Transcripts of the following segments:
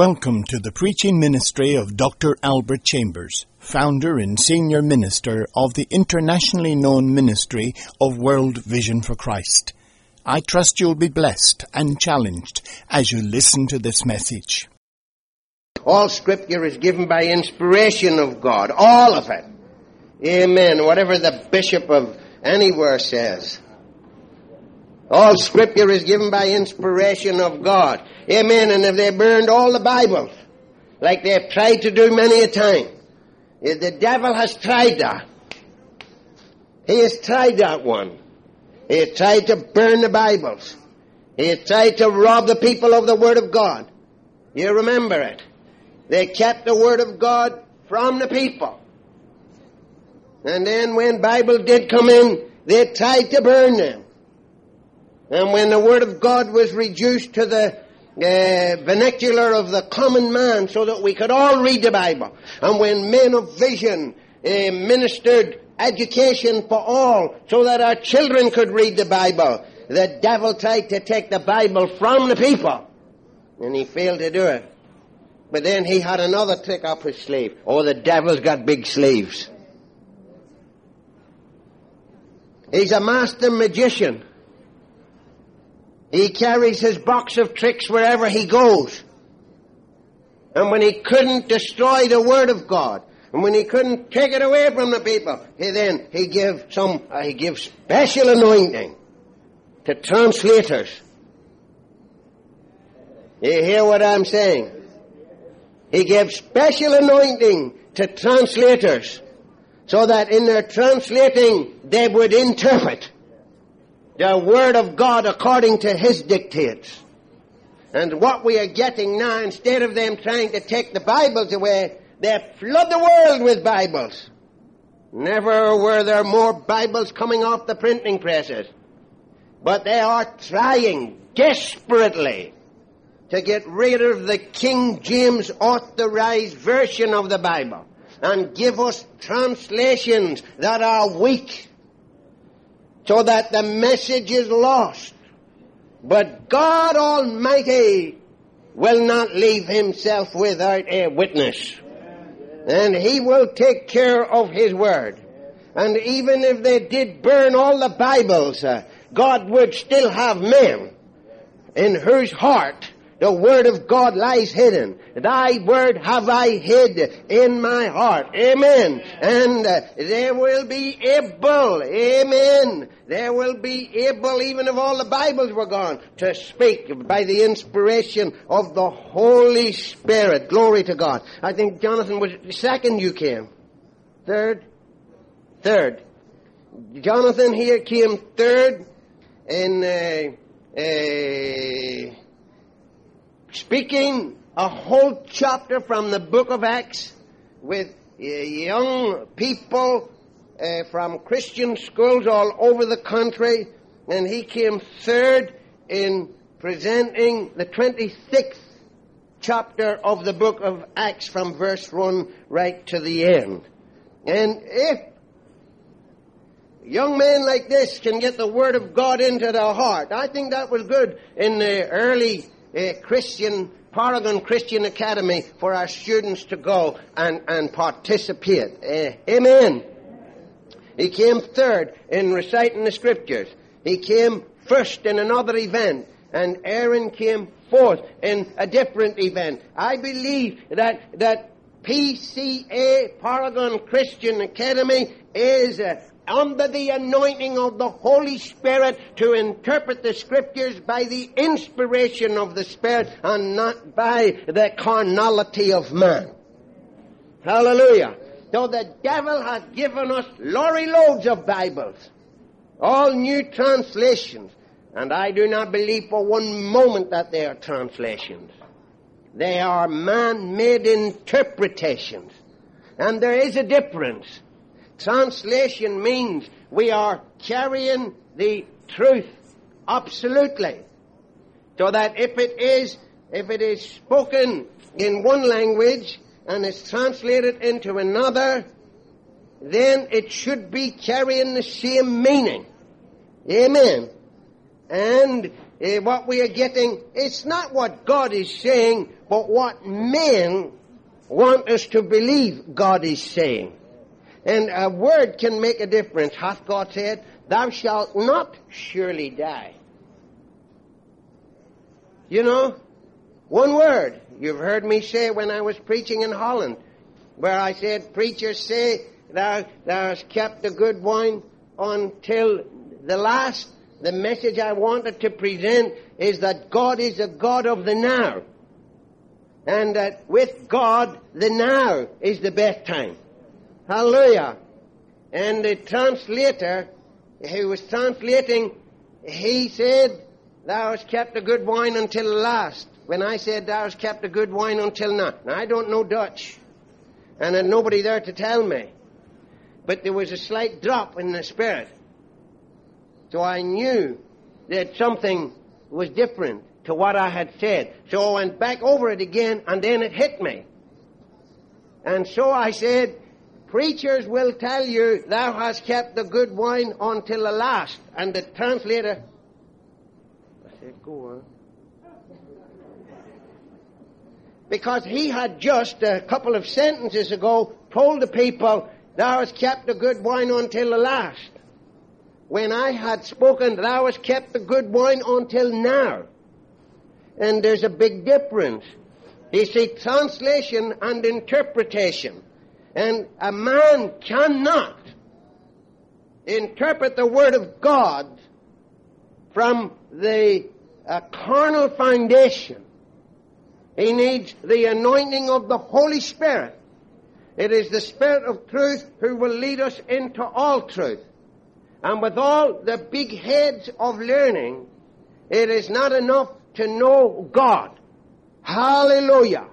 Welcome to the preaching ministry of Dr. Albert Chambers, founder and senior minister of the internationally known ministry of World Vision for Christ. I trust you'll be blessed and challenged as you listen to this message. All scripture is given by inspiration of God. All of it. Amen. Whatever the bishop of anywhere says. All scripture is given by inspiration of God. Amen. And if they burned all the Bibles, like they've tried to do many a time, if the devil has tried that. He has tried that one. He has tried to burn the Bibles. He has tried to rob the people of the Word of God. You remember it. They kept the Word of God from the people. And then when Bible did come in, they tried to burn them. And when the Word of God was reduced to the uh, vernacular of the common man so that we could all read the Bible, and when men of vision uh, ministered education for all so that our children could read the Bible, the devil tried to take the Bible from the people. And he failed to do it. But then he had another trick up his sleeve. Oh, the devil's got big sleeves. He's a master magician. He carries his box of tricks wherever he goes. And when he couldn't destroy the Word of God, and when he couldn't take it away from the people, he then, he gave some, uh, he gave special anointing to translators. You hear what I'm saying? He gave special anointing to translators so that in their translating they would interpret the Word of God according to His dictates. And what we are getting now, instead of them trying to take the Bibles away, they flood the world with Bibles. Never were there more Bibles coming off the printing presses. But they are trying desperately to get rid of the King James authorized version of the Bible and give us translations that are weak so that the message is lost. But God Almighty will not leave himself without a witness. And he will take care of his word. And even if they did burn all the Bibles, uh, God would still have men in whose heart the word of God lies hidden. Thy word have I hid in my heart. Amen. And uh, there will be able, amen. There will be able, even if all the Bibles were gone, to speak by the inspiration of the Holy Spirit. Glory to God. I think Jonathan was second you came. Third? Third. Jonathan here came third in uh, uh, speaking a whole chapter from the book of Acts with uh, young people uh, from Christian schools all over the country, and he came third in presenting the 26th chapter of the book of Acts from verse 1 right to the end. And if young men like this can get the Word of God into their heart, I think that was good in the early a Christian, Paragon Christian Academy for our students to go and, and participate. Uh, amen. He came third in reciting the scriptures. He came first in another event. And Aaron came fourth in a different event. I believe that, that PCA, Paragon Christian Academy, is uh, under the anointing of the Holy Spirit to interpret the Scriptures by the inspiration of the Spirit and not by the carnality of man. Hallelujah. So the devil has given us lorry loads of Bibles, all new translations, and I do not believe for one moment that they are translations. They are man-made interpretations. And there is a difference. Translation means we are carrying the truth absolutely. So that if it is, if it is spoken in one language and is translated into another, then it should be carrying the same meaning. Amen. And uh, what we are getting, it's not what God is saying, but what men want us to believe God is saying. And a word can make a difference. Hath God said, Thou shalt not surely die. You know, one word. You've heard me say when I was preaching in Holland, where I said, Preachers say, Thou, thou hast kept the good wine until the last. The message I wanted to present is that God is a God of the now. And that with God, the now is the best time. Hallelujah. And the translator who was translating, he said, Thou hast kept a good wine until last. When I said thou hast kept a good wine until now. Now I don't know Dutch. And had nobody there to tell me. But there was a slight drop in the spirit. So I knew that something was different to what I had said. So I went back over it again and then it hit me. And so I said, Preachers will tell you, thou hast kept the good wine until the last. And the translator, I said, go on. Because he had just a couple of sentences ago told the people, thou hast kept the good wine until the last. When I had spoken, thou hast kept the good wine until now. And there's a big difference. You see, translation and interpretation. And a man cannot interpret the Word of God from the uh, carnal foundation. He needs the anointing of the Holy Spirit. It is the Spirit of truth who will lead us into all truth. And with all the big heads of learning, it is not enough to know God. Hallelujah.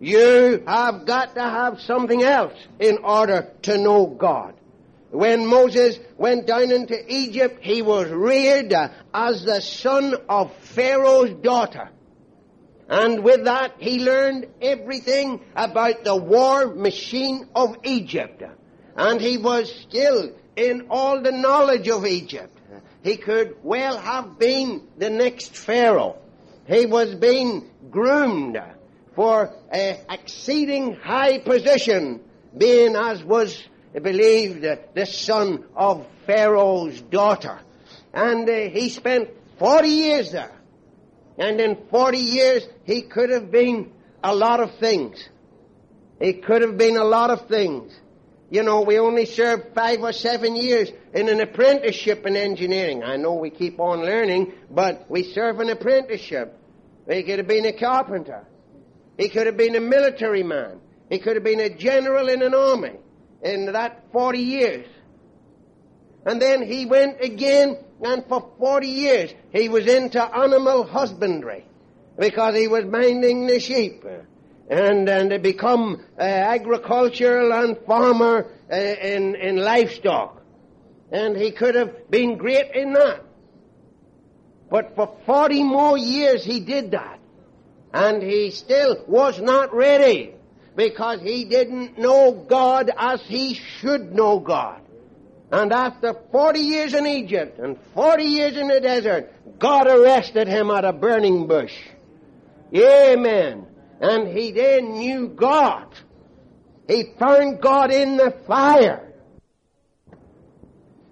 You have got to have something else in order to know God. When Moses went down into Egypt, he was reared as the son of Pharaoh's daughter. And with that, he learned everything about the war machine of Egypt. And he was skilled in all the knowledge of Egypt. He could well have been the next Pharaoh. He was being groomed for an exceeding high position, being as was believed the son of Pharaoh's daughter. And uh, he spent 40 years there. And in 40 years, he could have been a lot of things. He could have been a lot of things. You know, we only serve five or seven years in an apprenticeship in engineering. I know we keep on learning, but we serve an apprenticeship. He could have been a carpenter. He could have been a military man. He could have been a general in an army in that 40 years. And then he went again, and for 40 years he was into animal husbandry because he was minding the sheep. And, and to become uh, agricultural and farmer uh, in, in livestock. And he could have been great in that. But for 40 more years he did that. And he still was not ready because he didn't know God as he should know God. And after 40 years in Egypt and 40 years in the desert, God arrested him at a burning bush. Amen. And he then knew God. He found God in the fire.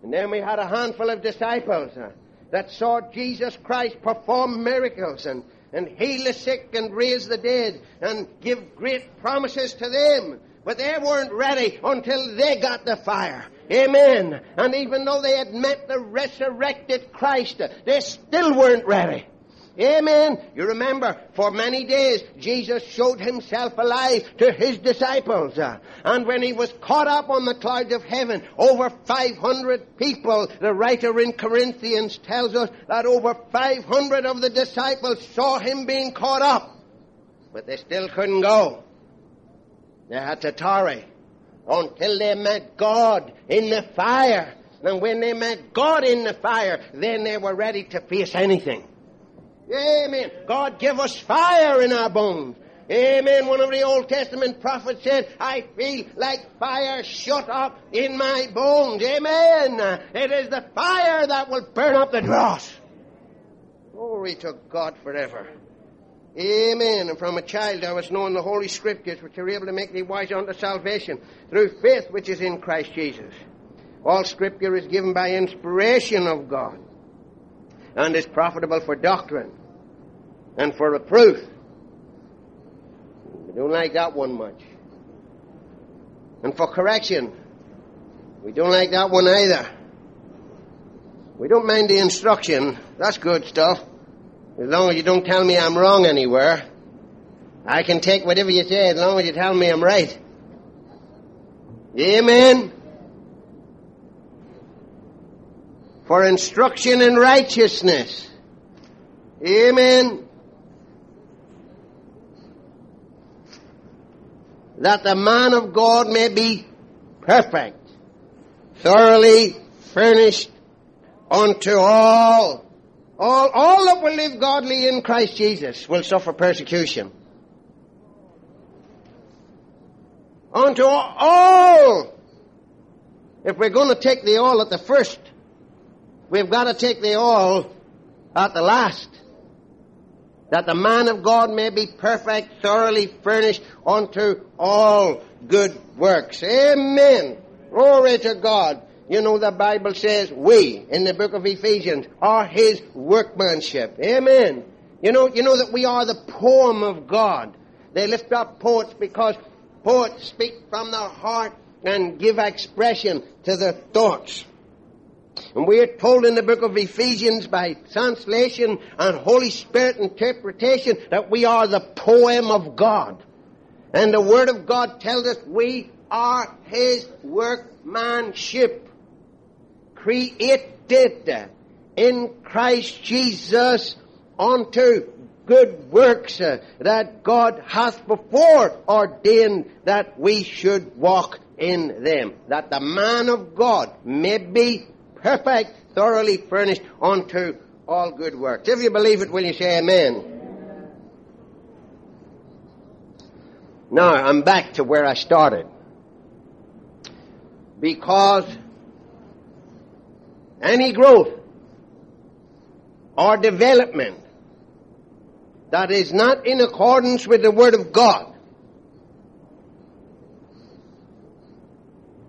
And then we had a handful of disciples uh, that saw Jesus Christ perform miracles and and heal the sick and raise the dead and give great promises to them. But they weren't ready until they got the fire. Amen. And even though they had met the resurrected Christ, they still weren't ready. Amen. You remember, for many days, Jesus showed himself alive to his disciples. Uh, and when he was caught up on the clouds of heaven, over 500 people, the writer in Corinthians tells us that over 500 of the disciples saw him being caught up. But they still couldn't go. They had to tarry until they met God in the fire. And when they met God in the fire, then they were ready to face anything. Amen. God give us fire in our bones. Amen. One of the Old Testament prophets said, I feel like fire shut up in my bones. Amen. It is the fire that will burn up the dross. Glory to God forever. Amen. And from a child I was known the Holy Scriptures, which are able to make thee wise unto salvation through faith which is in Christ Jesus. All Scripture is given by inspiration of God and is profitable for doctrine and for reproof. We don't like that one much. And for correction. We don't like that one either. We don't mind the instruction. That's good stuff. As long as you don't tell me I'm wrong anywhere. I can take whatever you say as long as you tell me I'm right. Amen. For instruction in righteousness. Amen. That the man of God may be perfect, thoroughly furnished unto all all, all that will live godly in Christ Jesus will suffer persecution. Unto all. If we're going to take the all at the first, we've got to take the all at the last. That the man of God may be perfect, thoroughly furnished unto all good works. Amen. Glory to God. You know the Bible says we in the book of Ephesians are his workmanship. Amen. You know, you know that we are the poem of God. They lift up poets because poets speak from their heart and give expression to their thoughts. And we are told in the book of Ephesians by translation and Holy Spirit interpretation that we are the poem of God. And the Word of God tells us we are His workmanship created in Christ Jesus unto good works uh, that God hath before ordained that we should walk in them. That the man of God may be perfect, thoroughly furnished unto all good works. If you believe it, will you say amen? Now, I'm back to where I started. Because any growth or development that is not in accordance with the Word of God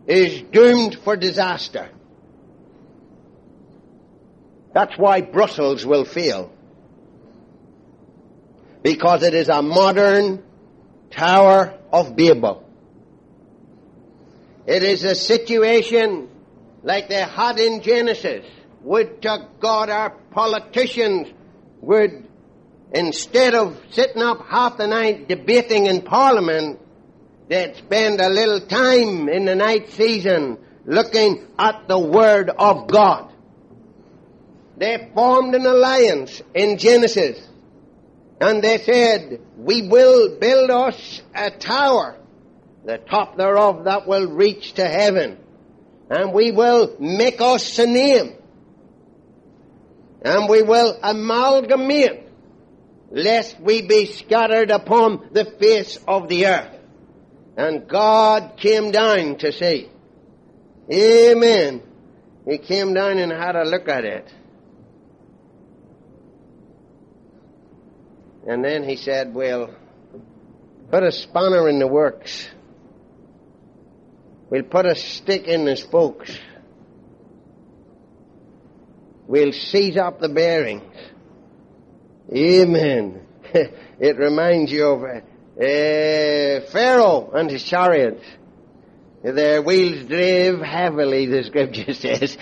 is doomed for disaster. That's why Brussels will fail. Because it is a modern Tower of Babel. It is a situation like they had in Genesis. Would to God our politicians would, instead of sitting up half the night debating in Parliament, they'd spend a little time in the night season looking at the Word of God. They formed an alliance in Genesis. And they said, we will build us a tower, the top thereof that will reach to heaven and we will make us a name. And we will amalgamate, lest we be scattered upon the face of the earth. And God came down to see. Amen. He came down and had a look at it. And then he said, well, put a spanner in the works. We'll put a stick in the spokes. We'll seize up the bearings. Amen. it reminds you of uh, Pharaoh and his chariots. Their wheels drave heavily, the scripture says.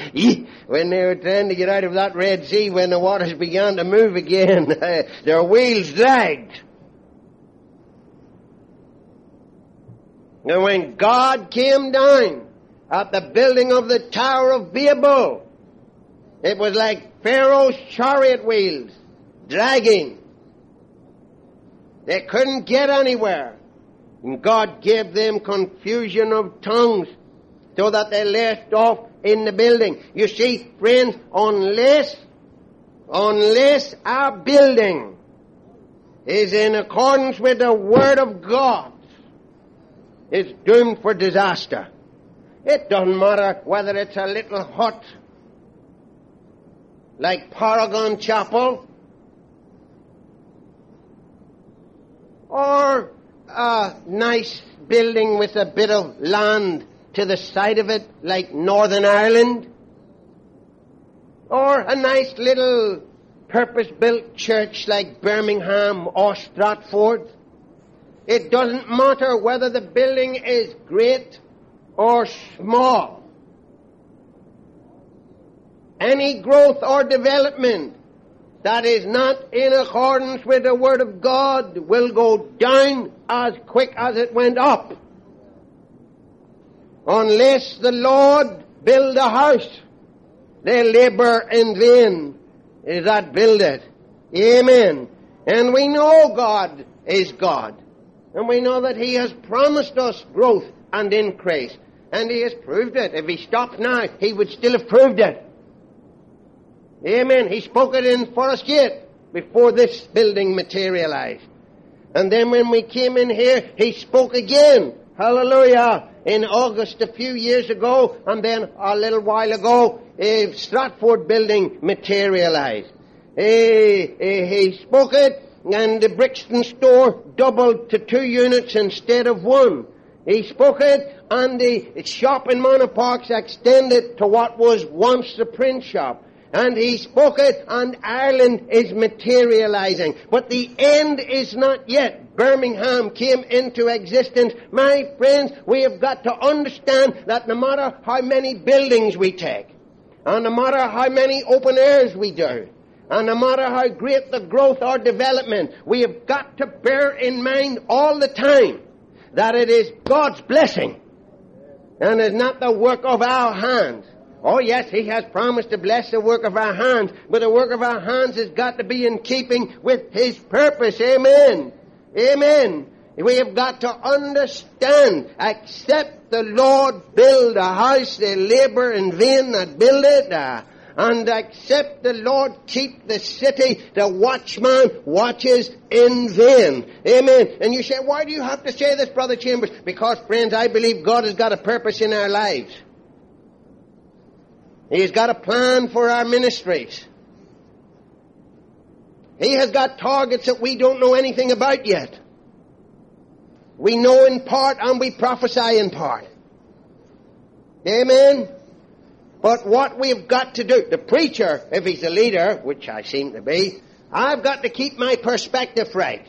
when they were trying to get out of that Red Sea, when the waters began to move again, their wheels dragged. And when God came down at the building of the Tower of Babel, it was like Pharaoh's chariot wheels dragging. They couldn't get anywhere. And God gave them confusion of tongues so that they left off in the building. You see, friends, unless, unless our building is in accordance with the Word of God, it's doomed for disaster. It doesn't matter whether it's a little hut like Paragon Chapel or a nice building with a bit of land to the side of it, like Northern Ireland, or a nice little purpose-built church like Birmingham or Stratford. It doesn't matter whether the building is great or small. Any growth or development that is not in accordance with the Word of God will go down as quick as it went up. Unless the Lord build a house, they labor in vain is that build it. Amen. And we know God is God. And we know that He has promised us growth and increase. And He has proved it. If He stopped now, He would still have proved it. Amen. He spoke it in Forest Gate before this building materialized. And then when we came in here, He spoke again. Hallelujah. In August a few years ago, and then a little while ago, a Stratford building materialized. He, he spoke it, and the Brixton store doubled to two units instead of one. He spoke it, and the shop in Manor Parks extended to what was once the print shop. And he spoke it, and Ireland is materializing. But the end is not yet. Birmingham came into existence. My friends, we have got to understand that no matter how many buildings we take, and no matter how many open airs we do, and no matter how great the growth or development, we have got to bear in mind all the time that it is God's blessing and is not the work of our hands. Oh yes, He has promised to bless the work of our hands, but the work of our hands has got to be in keeping with His purpose. Amen. Amen. We have got to understand, accept the Lord build a house, they labor in vain that build it. Uh, and except the Lord keep the city, the watchman watches in vain. Amen. And you say, why do you have to say this, Brother Chambers? Because, friends, I believe God has got a purpose in our lives. He's got a plan for our ministries. He has got targets that we don't know anything about yet. We know in part and we prophesy in part. Amen. But what we've got to do, the preacher, if he's a leader, which I seem to be, I've got to keep my perspective right.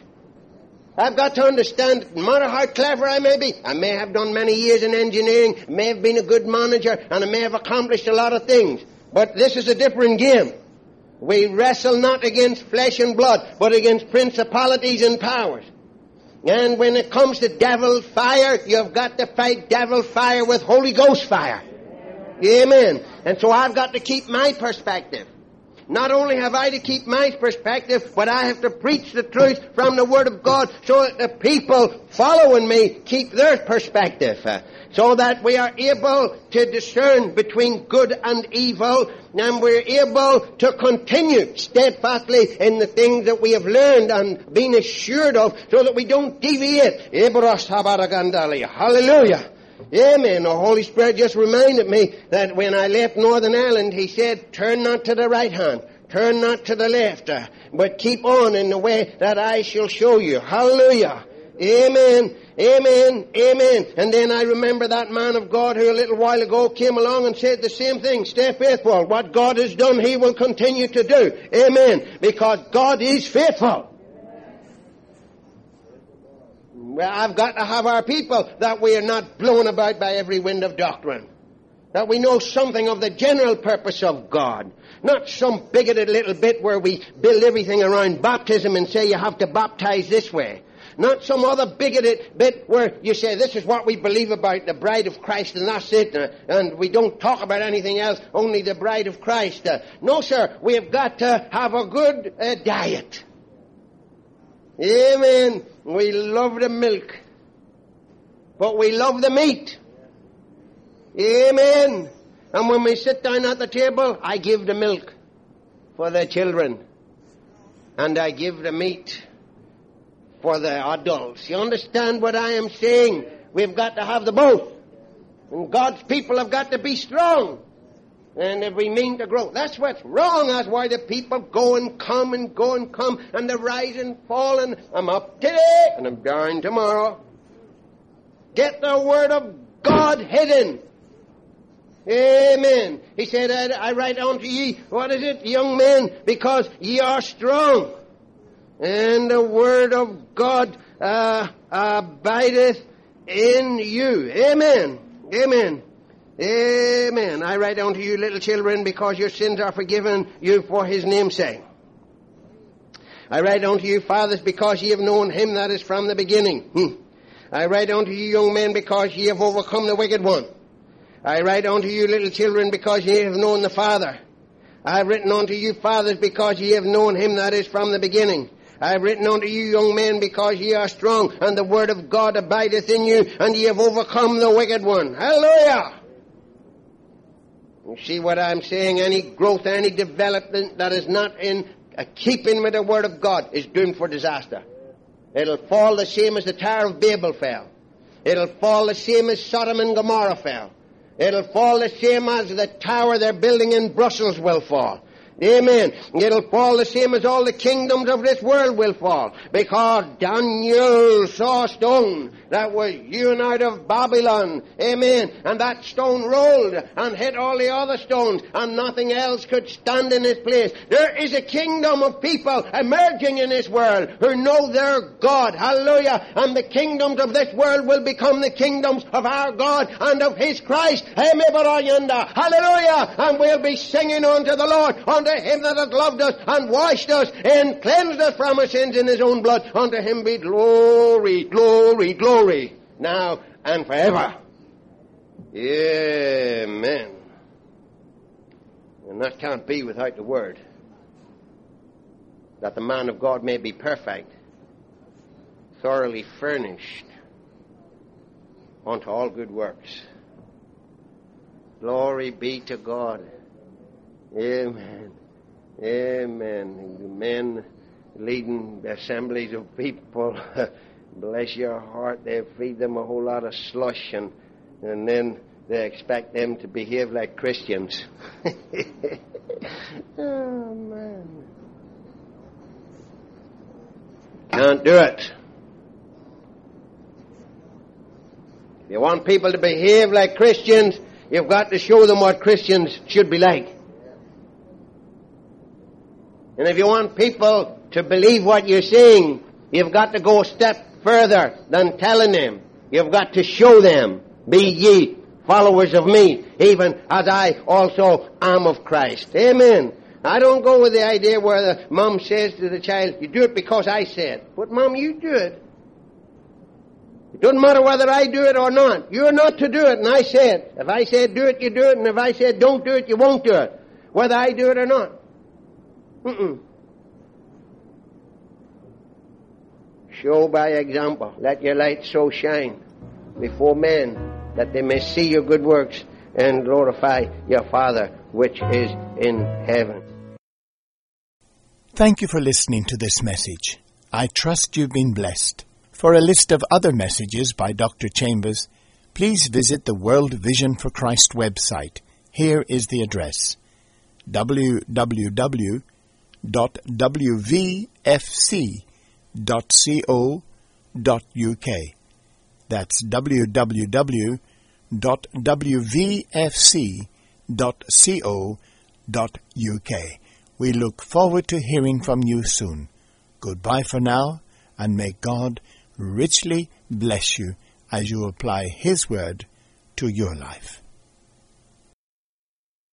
I've got to understand, no matter how clever I may be, I may have done many years in engineering, may have been a good manager, and I may have accomplished a lot of things. But this is a different game. We wrestle not against flesh and blood, but against principalities and powers. And when it comes to devil fire, you've got to fight devil fire with Holy Ghost fire. Amen. And so I've got to keep my perspective. Not only have I to keep my perspective, but I have to preach the truth from the Word of God so that the people following me keep their perspective. Uh, so that we are able to discern between good and evil, and we're able to continue steadfastly in the things that we have learned and been assured of, so that we don't deviate. Hallelujah. Amen. The Holy Spirit just reminded me that when I left Northern Ireland, He said, turn not to the right hand, turn not to the left, uh, but keep on in the way that I shall show you. Hallelujah. Amen. Amen. Amen. And then I remember that man of God who a little while ago came along and said the same thing. Stay faithful. What God has done, He will continue to do. Amen. Because God is faithful. Well, I've got to have our people that we are not blown about by every wind of doctrine. That we know something of the general purpose of God. Not some bigoted little bit where we build everything around baptism and say you have to baptize this way. Not some other bigoted bit where you say this is what we believe about the bride of Christ and that's it, uh, and we don't talk about anything else, only the bride of Christ. Uh, no, sir, we have got to have a good uh, diet. Amen. We love the milk, but we love the meat. Amen. And when we sit down at the table, I give the milk for the children, and I give the meat for the adults. You understand what I am saying? We've got to have the both. And God's people have got to be strong. And we mean to grow, that's what's wrong. That's why the people go and come and go and come, and the rise and fall, and I'm up today, and I'm down tomorrow. Get the Word of God hidden. Amen. He said, I, I write unto ye, what is it, young men, because ye are strong. And the Word of God uh, abideth in you. Amen. Amen. Amen. I write unto you, little children, because your sins are forgiven you for his name's sake. I write unto you, fathers, because ye have known him that is from the beginning. Hmm. I write unto you, young men, because ye have overcome the wicked one. I write unto you, little children, because ye have known the Father. I have written unto you, fathers, because ye have known him that is from the beginning. I have written unto you, young men, because ye are strong, and the word of God abideth in you, and ye have overcome the wicked one. Hallelujah! You see what I'm saying? Any growth, any development that is not in uh, keeping with the Word of God is doomed for disaster. It'll fall the same as the Tower of Babel fell. It'll fall the same as Sodom and Gomorrah fell. It'll fall the same as the tower they're building in Brussels will fall. Amen. It'll fall the same as all the kingdoms of this world will fall. Because Daniel saw a stone that was hewn out of Babylon. Amen. And that stone rolled and hit all the other stones and nothing else could stand in its place. There is a kingdom of people emerging in this world who know their God. Hallelujah. And the kingdoms of this world will become the kingdoms of our God and of His Christ. Amen. Hallelujah. And we'll be singing unto the Lord, unto him that hath loved us and washed us and cleansed us from our sins in his own blood. Unto him be glory, glory, glory, now and forever. Amen. And that can't be without the word. That the man of God may be perfect, thoroughly furnished unto all good works. Glory be to God. Amen. Amen. Men leading assemblies of people, bless your heart, they feed them a whole lot of slush and, and then they expect them to behave like Christians. oh. Can't do it. If you want people to behave like Christians, you've got to show them what Christians should be like. And if you want people to believe what you're saying, you've got to go a step further than telling them. You've got to show them, be ye followers of me, even as I also am of Christ. Amen. I don't go with the idea where the mom says to the child, you do it because I said. But mom, you do it. It doesn't matter whether I do it or not. You're not to do it, and I said. If I said do it, you do it, and if I said don't do it, you won't do it. Whether I do it or not. Mm-mm. Show by example. Let your light so shine before men that they may see your good works and glorify your Father which is in heaven. Thank you for listening to this message. I trust you've been blessed. For a list of other messages by Dr. Chambers, please visit the World Vision for Christ website. Here is the address www www.wvfc.co.uk. That's www.wvfc.co.uk. We look forward to hearing from you soon. Goodbye for now, and may God richly bless you as you apply His Word to your life.